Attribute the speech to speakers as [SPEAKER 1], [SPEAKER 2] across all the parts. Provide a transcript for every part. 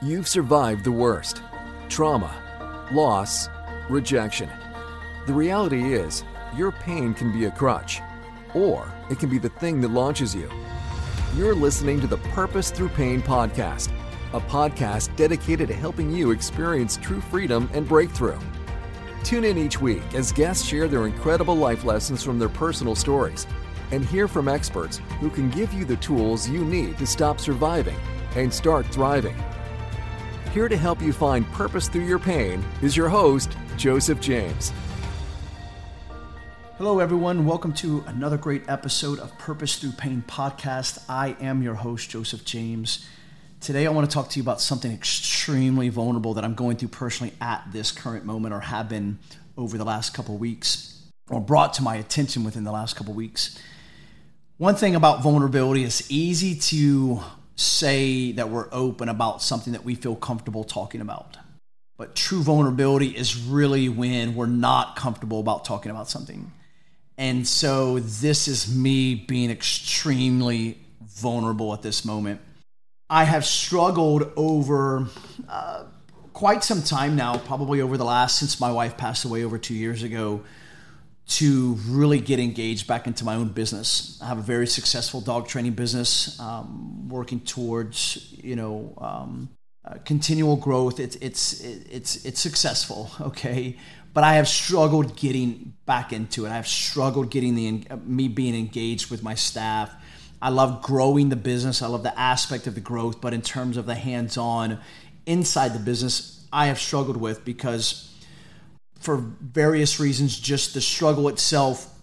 [SPEAKER 1] You've survived the worst trauma, loss, rejection. The reality is, your pain can be a crutch, or it can be the thing that launches you. You're listening to the Purpose Through Pain podcast, a podcast dedicated to helping you experience true freedom and breakthrough. Tune in each week as guests share their incredible life lessons from their personal stories and hear from experts who can give you the tools you need to stop surviving and start thriving. Here to help you find purpose through your pain is your host, Joseph James.
[SPEAKER 2] Hello, everyone. Welcome to another great episode of Purpose Through Pain podcast. I am your host, Joseph James. Today, I want to talk to you about something extremely vulnerable that I'm going through personally at this current moment or have been over the last couple weeks or brought to my attention within the last couple weeks. One thing about vulnerability is easy to say that we're open about something that we feel comfortable talking about. But true vulnerability is really when we're not comfortable about talking about something. And so this is me being extremely vulnerable at this moment. I have struggled over uh, quite some time now, probably over the last, since my wife passed away over two years ago, to really get engaged back into my own business. I have a very successful dog training business, um, working towards you know um, uh, continual growth. It's it's it's it's successful, okay. But I have struggled getting back into it. I have struggled getting the me being engaged with my staff. I love growing the business. I love the aspect of the growth, but in terms of the hands-on inside the business, I have struggled with because for various reasons, just the struggle itself.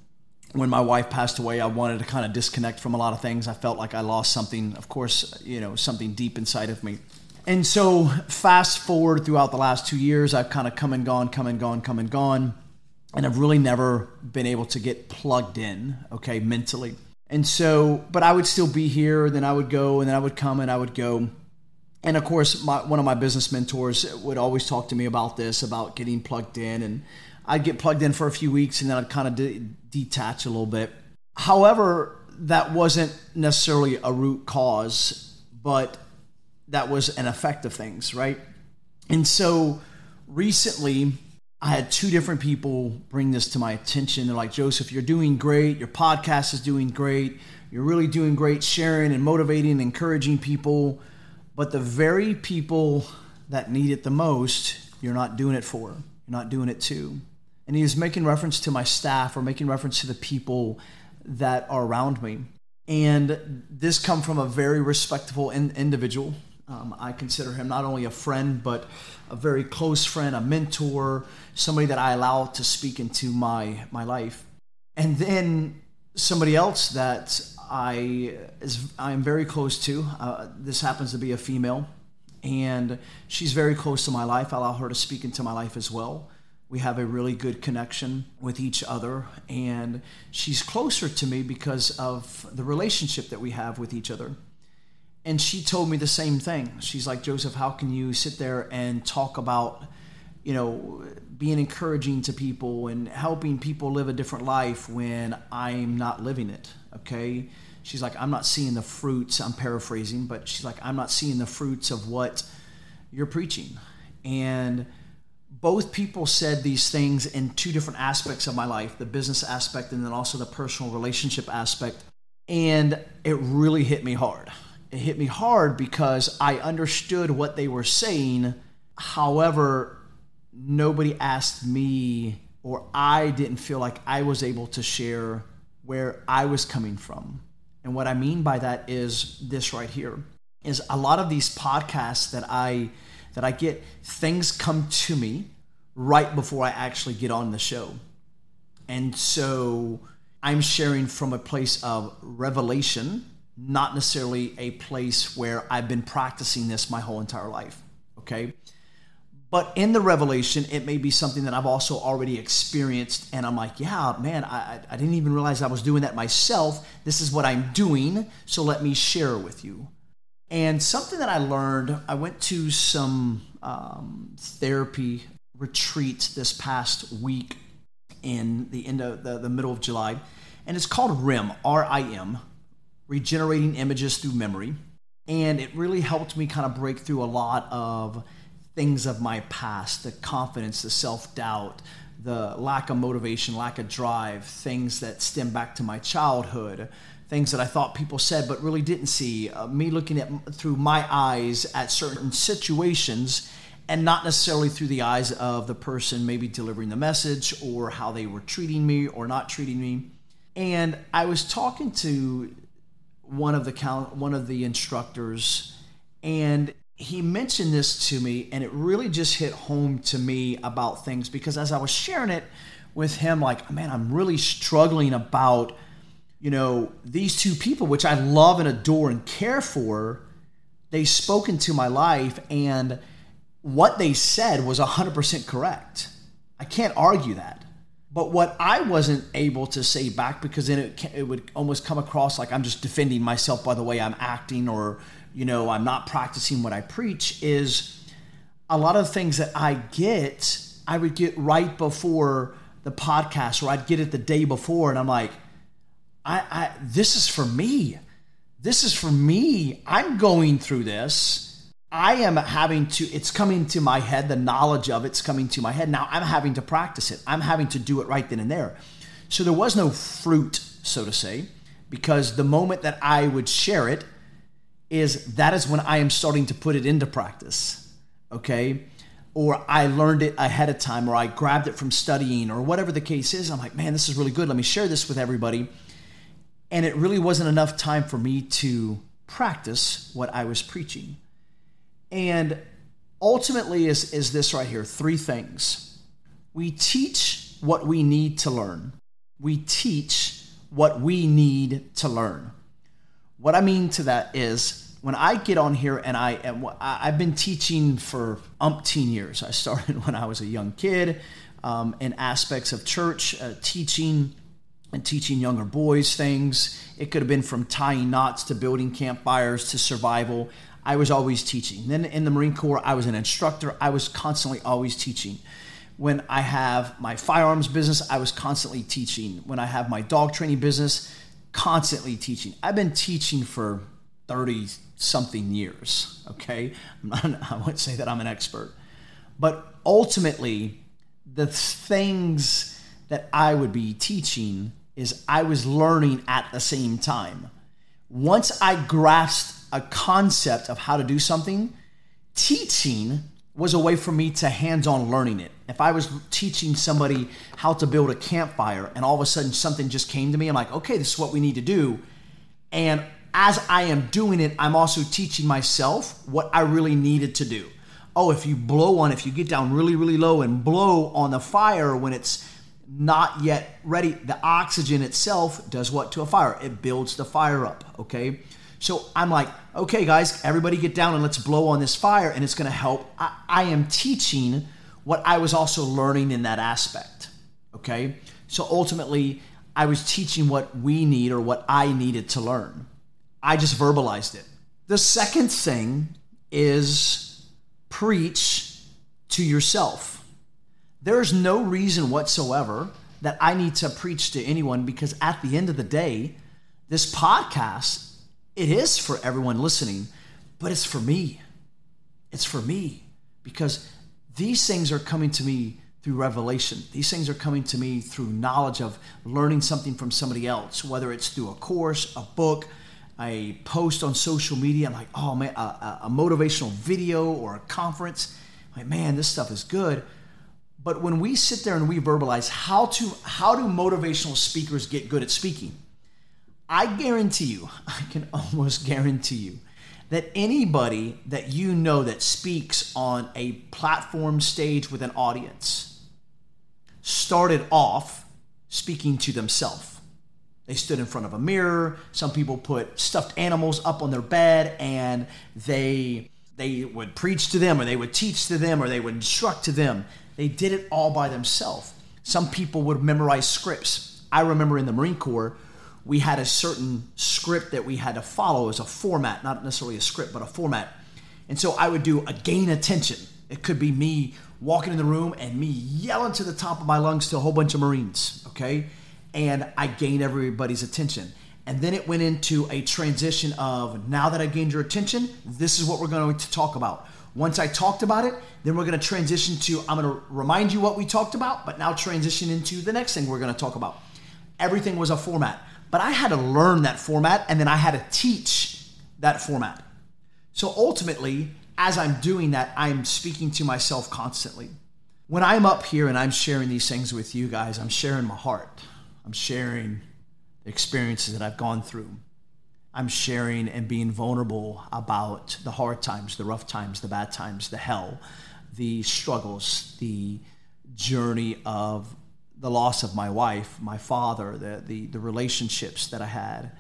[SPEAKER 2] When my wife passed away, I wanted to kind of disconnect from a lot of things. I felt like I lost something, of course, you know, something deep inside of me. And so, fast forward throughout the last two years, I've kind of come and gone, come and gone, come and gone. And I've really never been able to get plugged in, okay, mentally. And so, but I would still be here, then I would go, and then I would come and I would go and of course, my, one of my business mentors would always talk to me about this, about getting plugged in. And I'd get plugged in for a few weeks and then I'd kind of de- detach a little bit. However, that wasn't necessarily a root cause, but that was an effect of things, right? And so recently, I had two different people bring this to my attention. They're like, Joseph, you're doing great. Your podcast is doing great. You're really doing great sharing and motivating and encouraging people but the very people that need it the most, you're not doing it for. You're not doing it to. And he is making reference to my staff or making reference to the people that are around me. And this come from a very respectable in- individual. Um, I consider him not only a friend, but a very close friend, a mentor, somebody that I allow to speak into my, my life. And then somebody else that I is I'm very close to. Uh, this happens to be a female, and she's very close to my life. I allow her to speak into my life as well. We have a really good connection with each other, and she's closer to me because of the relationship that we have with each other. And she told me the same thing. She's like, Joseph, how can you sit there and talk about, you know, being encouraging to people and helping people live a different life when I'm not living it? Okay? She's like i'm not seeing the fruits i'm paraphrasing but she's like i'm not seeing the fruits of what you're preaching. And both people said these things in two different aspects of my life the business aspect and then also the personal relationship aspect. And it really hit me hard. It hit me hard because i understood what they were saying. However nobody asked me or i didn't feel like i was able to share where I was coming from. And what I mean by that is this right here is a lot of these podcasts that I that I get things come to me right before I actually get on the show. And so I'm sharing from a place of revelation, not necessarily a place where I've been practicing this my whole entire life. Okay? But in the revelation, it may be something that I've also already experienced. And I'm like, yeah, man, I, I didn't even realize I was doing that myself. This is what I'm doing. So let me share with you. And something that I learned, I went to some um, therapy retreat this past week in the end of the, the middle of July. And it's called RIM, R I M, Regenerating Images Through Memory. And it really helped me kind of break through a lot of things of my past the confidence, the self doubt, the lack of motivation, lack of drive, things that stem back to my childhood, things that I thought people said but really didn't see. Uh, me looking at through my eyes at certain situations and not necessarily through the eyes of the person maybe delivering the message or how they were treating me or not treating me. And I was talking to one of the one of the instructors and he mentioned this to me and it really just hit home to me about things because as I was sharing it with him like man I'm really struggling about you know these two people which I love and adore and care for they spoke into my life and what they said was 100% correct. I can't argue that. But what I wasn't able to say back because then it, it would almost come across like I'm just defending myself by the way I'm acting or, you know, I'm not practicing what I preach is a lot of things that I get, I would get right before the podcast or I'd get it the day before and I'm like, I, I this is for me. This is for me. I'm going through this I am having to, it's coming to my head, the knowledge of it's coming to my head. Now I'm having to practice it. I'm having to do it right then and there. So there was no fruit, so to say, because the moment that I would share it is that is when I am starting to put it into practice. Okay. Or I learned it ahead of time, or I grabbed it from studying, or whatever the case is. I'm like, man, this is really good. Let me share this with everybody. And it really wasn't enough time for me to practice what I was preaching. And ultimately is, is this right here three things. We teach what we need to learn. We teach what we need to learn. What I mean to that is when I get on here and I am, I've been teaching for umpteen years. I started when I was a young kid um, in aspects of church, uh, teaching and teaching younger boys things. It could have been from tying knots to building campfires to survival. I was always teaching. Then in the Marine Corps, I was an instructor. I was constantly always teaching. When I have my firearms business, I was constantly teaching. When I have my dog training business, constantly teaching. I've been teaching for 30 something years, okay? Not, I wouldn't say that I'm an expert. But ultimately, the things that I would be teaching is I was learning at the same time. Once I grasped a concept of how to do something, teaching was a way for me to hands on learning it. If I was teaching somebody how to build a campfire and all of a sudden something just came to me, I'm like, okay, this is what we need to do. And as I am doing it, I'm also teaching myself what I really needed to do. Oh, if you blow on, if you get down really, really low and blow on the fire when it's not yet ready, the oxygen itself does what to a fire? It builds the fire up, okay? So I'm like, okay, guys, everybody get down and let's blow on this fire, and it's going to help. I, I am teaching what I was also learning in that aspect. Okay. So ultimately, I was teaching what we need or what I needed to learn. I just verbalized it. The second thing is preach to yourself. There's no reason whatsoever that I need to preach to anyone because at the end of the day, this podcast it is for everyone listening, but it's for me. It's for me because these things are coming to me through revelation. These things are coming to me through knowledge of learning something from somebody else, whether it's through a course, a book, a post on social media. I'm like, oh man, a, a motivational video or a conference. Like, man, this stuff is good. But when we sit there and we verbalize how to how do motivational speakers get good at speaking? I guarantee you, I can almost guarantee you that anybody that you know that speaks on a platform stage with an audience started off speaking to themselves. They stood in front of a mirror. Some people put stuffed animals up on their bed and they they would preach to them or they would teach to them or they would instruct to them. They did it all by themselves. Some people would memorize scripts. I remember in the Marine Corps we had a certain script that we had to follow as a format, not necessarily a script, but a format. And so I would do a gain attention. It could be me walking in the room and me yelling to the top of my lungs to a whole bunch of Marines, okay? And I gain everybody's attention. And then it went into a transition of now that I gained your attention, this is what we're going to talk about. Once I talked about it, then we're going to transition to I'm going to remind you what we talked about, but now transition into the next thing we're going to talk about. Everything was a format, but I had to learn that format and then I had to teach that format. So ultimately, as I'm doing that, I'm speaking to myself constantly. When I'm up here and I'm sharing these things with you guys, I'm sharing my heart. I'm sharing the experiences that I've gone through. I'm sharing and being vulnerable about the hard times, the rough times, the bad times, the hell, the struggles, the journey of the loss of my wife, my father, the, the, the relationships that I had.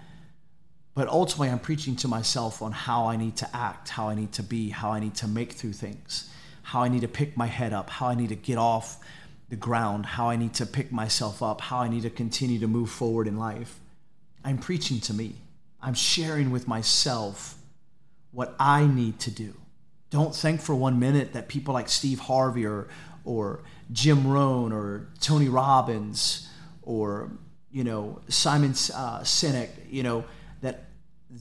[SPEAKER 2] But ultimately, I'm preaching to myself on how I need to act, how I need to be, how I need to make through things, how I need to pick my head up, how I need to get off the ground, how I need to pick myself up, how I need to continue to move forward in life. I'm preaching to me. I'm sharing with myself what I need to do. Don't think for one minute that people like Steve Harvey or, or Jim Rohn or Tony Robbins or you know Simon uh, Sinek, you know that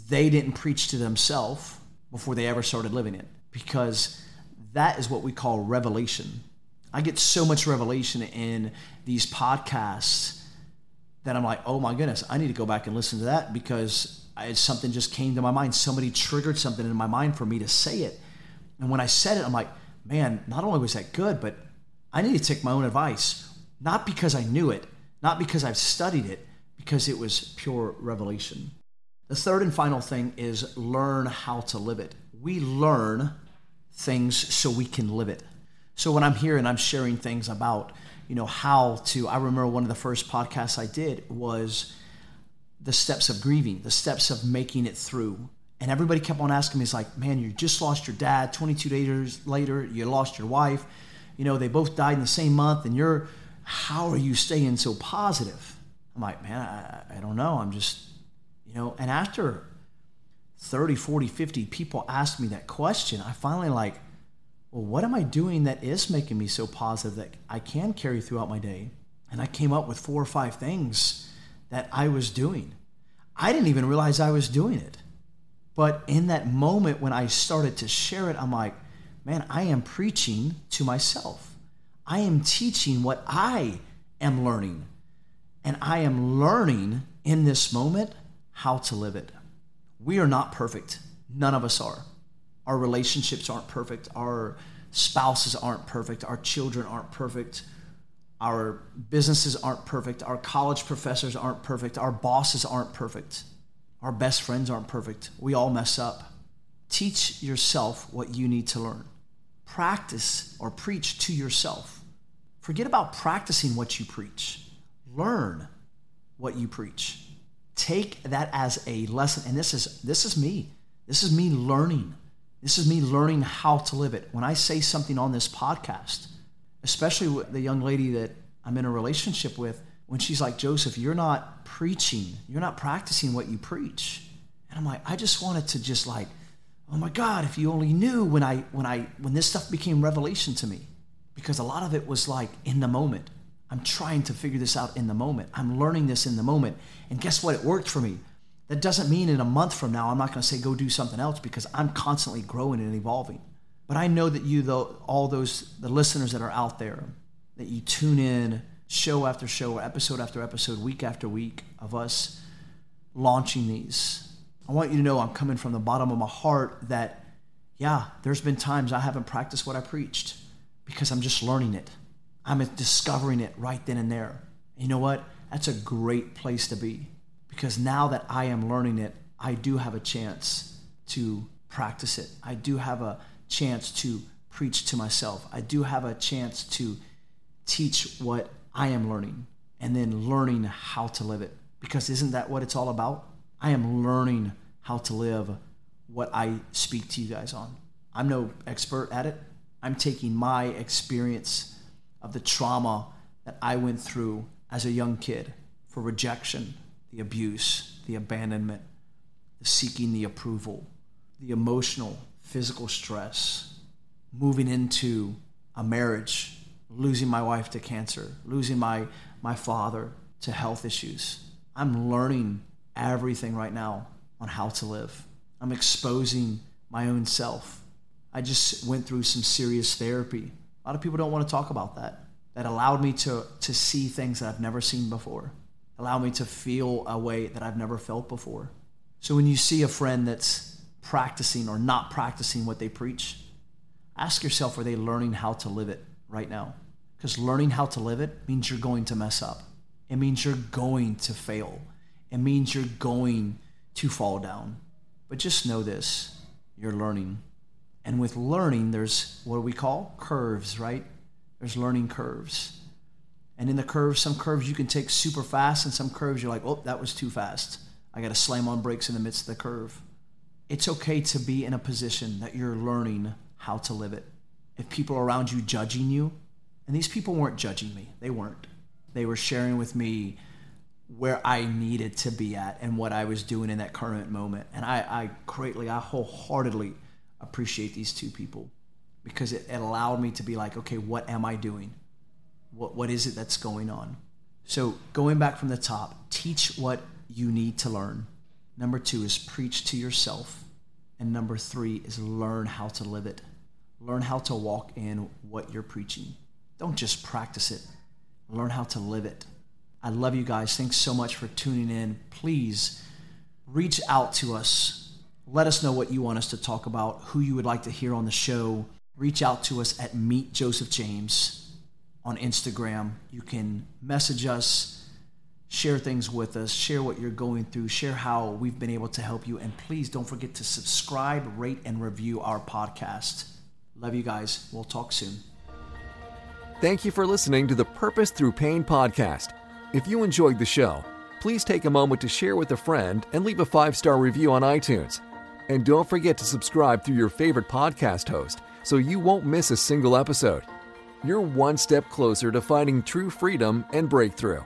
[SPEAKER 2] they didn't preach to themselves before they ever started living it, because that is what we call revelation. I get so much revelation in these podcasts that I'm like, oh my goodness, I need to go back and listen to that because I, something just came to my mind. Somebody triggered something in my mind for me to say it. And when I said it, I'm like, man, not only was that good, but I need to take my own advice. Not because I knew it, not because I've studied it, because it was pure revelation. The third and final thing is learn how to live it. We learn things so we can live it. So when I'm here and I'm sharing things about, you know, how to, I remember one of the first podcasts I did was the steps of grieving, the steps of making it through. And everybody kept on asking me, it's like, man, you just lost your dad. 22 days later, you lost your wife. You know, they both died in the same month, and you're, how are you staying so positive? I'm like, man, I, I don't know. I'm just, you know, and after 30, 40, 50 people asked me that question, I finally like, well, what am I doing that is making me so positive that I can carry throughout my day? And I came up with four or five things that I was doing. I didn't even realize I was doing it. But in that moment when I started to share it, I'm like, man, I am preaching to myself. I am teaching what I am learning. And I am learning in this moment how to live it. We are not perfect. None of us are. Our relationships aren't perfect. Our spouses aren't perfect. Our children aren't perfect. Our businesses aren't perfect. Our college professors aren't perfect. Our bosses aren't perfect. Our best friends aren't perfect. We all mess up. Teach yourself what you need to learn. Practice or preach to yourself. Forget about practicing what you preach. Learn what you preach. Take that as a lesson. And this is this is me. This is me learning. This is me learning how to live it. When I say something on this podcast, especially with the young lady that I'm in a relationship with, when she's like, Joseph, you're not preaching, you're not practicing what you preach. And I'm like, I just wanted to just like, oh my God, if you only knew when I when I when this stuff became revelation to me. Because a lot of it was like in the moment. I'm trying to figure this out in the moment. I'm learning this in the moment. And guess what? It worked for me. That doesn't mean in a month from now I'm not going to say go do something else because I'm constantly growing and evolving. But I know that you, though, all those the listeners that are out there, that you tune in show after show, or episode after episode, week after week of us launching these. I want you to know I'm coming from the bottom of my heart that, yeah, there's been times I haven't practiced what I preached because I'm just learning it. I'm discovering it right then and there. You know what? That's a great place to be because now that I am learning it, I do have a chance to practice it. I do have a chance to preach to myself. I do have a chance to teach what I am learning and then learning how to live it. Because isn't that what it's all about? I am learning how to live what I speak to you guys on. I'm no expert at it. I'm taking my experience of the trauma that I went through as a young kid for rejection, the abuse, the abandonment, the seeking the approval, the emotional physical stress, moving into a marriage, losing my wife to cancer, losing my, my father to health issues. I'm learning everything right now on how to live. I'm exposing my own self. I just went through some serious therapy. A lot of people don't want to talk about that. That allowed me to, to see things that I've never seen before, allowed me to feel a way that I've never felt before. So when you see a friend that's practicing or not practicing what they preach, ask yourself are they learning how to live it right now? Because learning how to live it means you're going to mess up. It means you're going to fail. It means you're going to fall down. But just know this you're learning. And with learning, there's what we call curves, right? There's learning curves. And in the curves, some curves you can take super fast, and some curves you're like, oh, that was too fast. I got to slam on brakes in the midst of the curve. It's okay to be in a position that you're learning how to live it. If people around you judging you, and these people weren't judging me, they weren't. They were sharing with me where I needed to be at and what I was doing in that current moment. And I, I greatly, I wholeheartedly appreciate these two people because it, it allowed me to be like, okay, what am I doing? What, what is it that's going on? So going back from the top, teach what you need to learn. Number two is preach to yourself. And number three is learn how to live it. Learn how to walk in what you're preaching. Don't just practice it, learn how to live it. I love you guys. Thanks so much for tuning in. Please reach out to us. Let us know what you want us to talk about, who you would like to hear on the show. Reach out to us at Meet Joseph James on Instagram. You can message us, share things with us, share what you're going through, share how we've been able to help you. And please don't forget to subscribe, rate, and review our podcast. Love you guys. We'll talk soon.
[SPEAKER 1] Thank you for listening to the Purpose Through Pain podcast. If you enjoyed the show, please take a moment to share with a friend and leave a five star review on iTunes. And don't forget to subscribe through your favorite podcast host so you won't miss a single episode. You're one step closer to finding true freedom and breakthrough.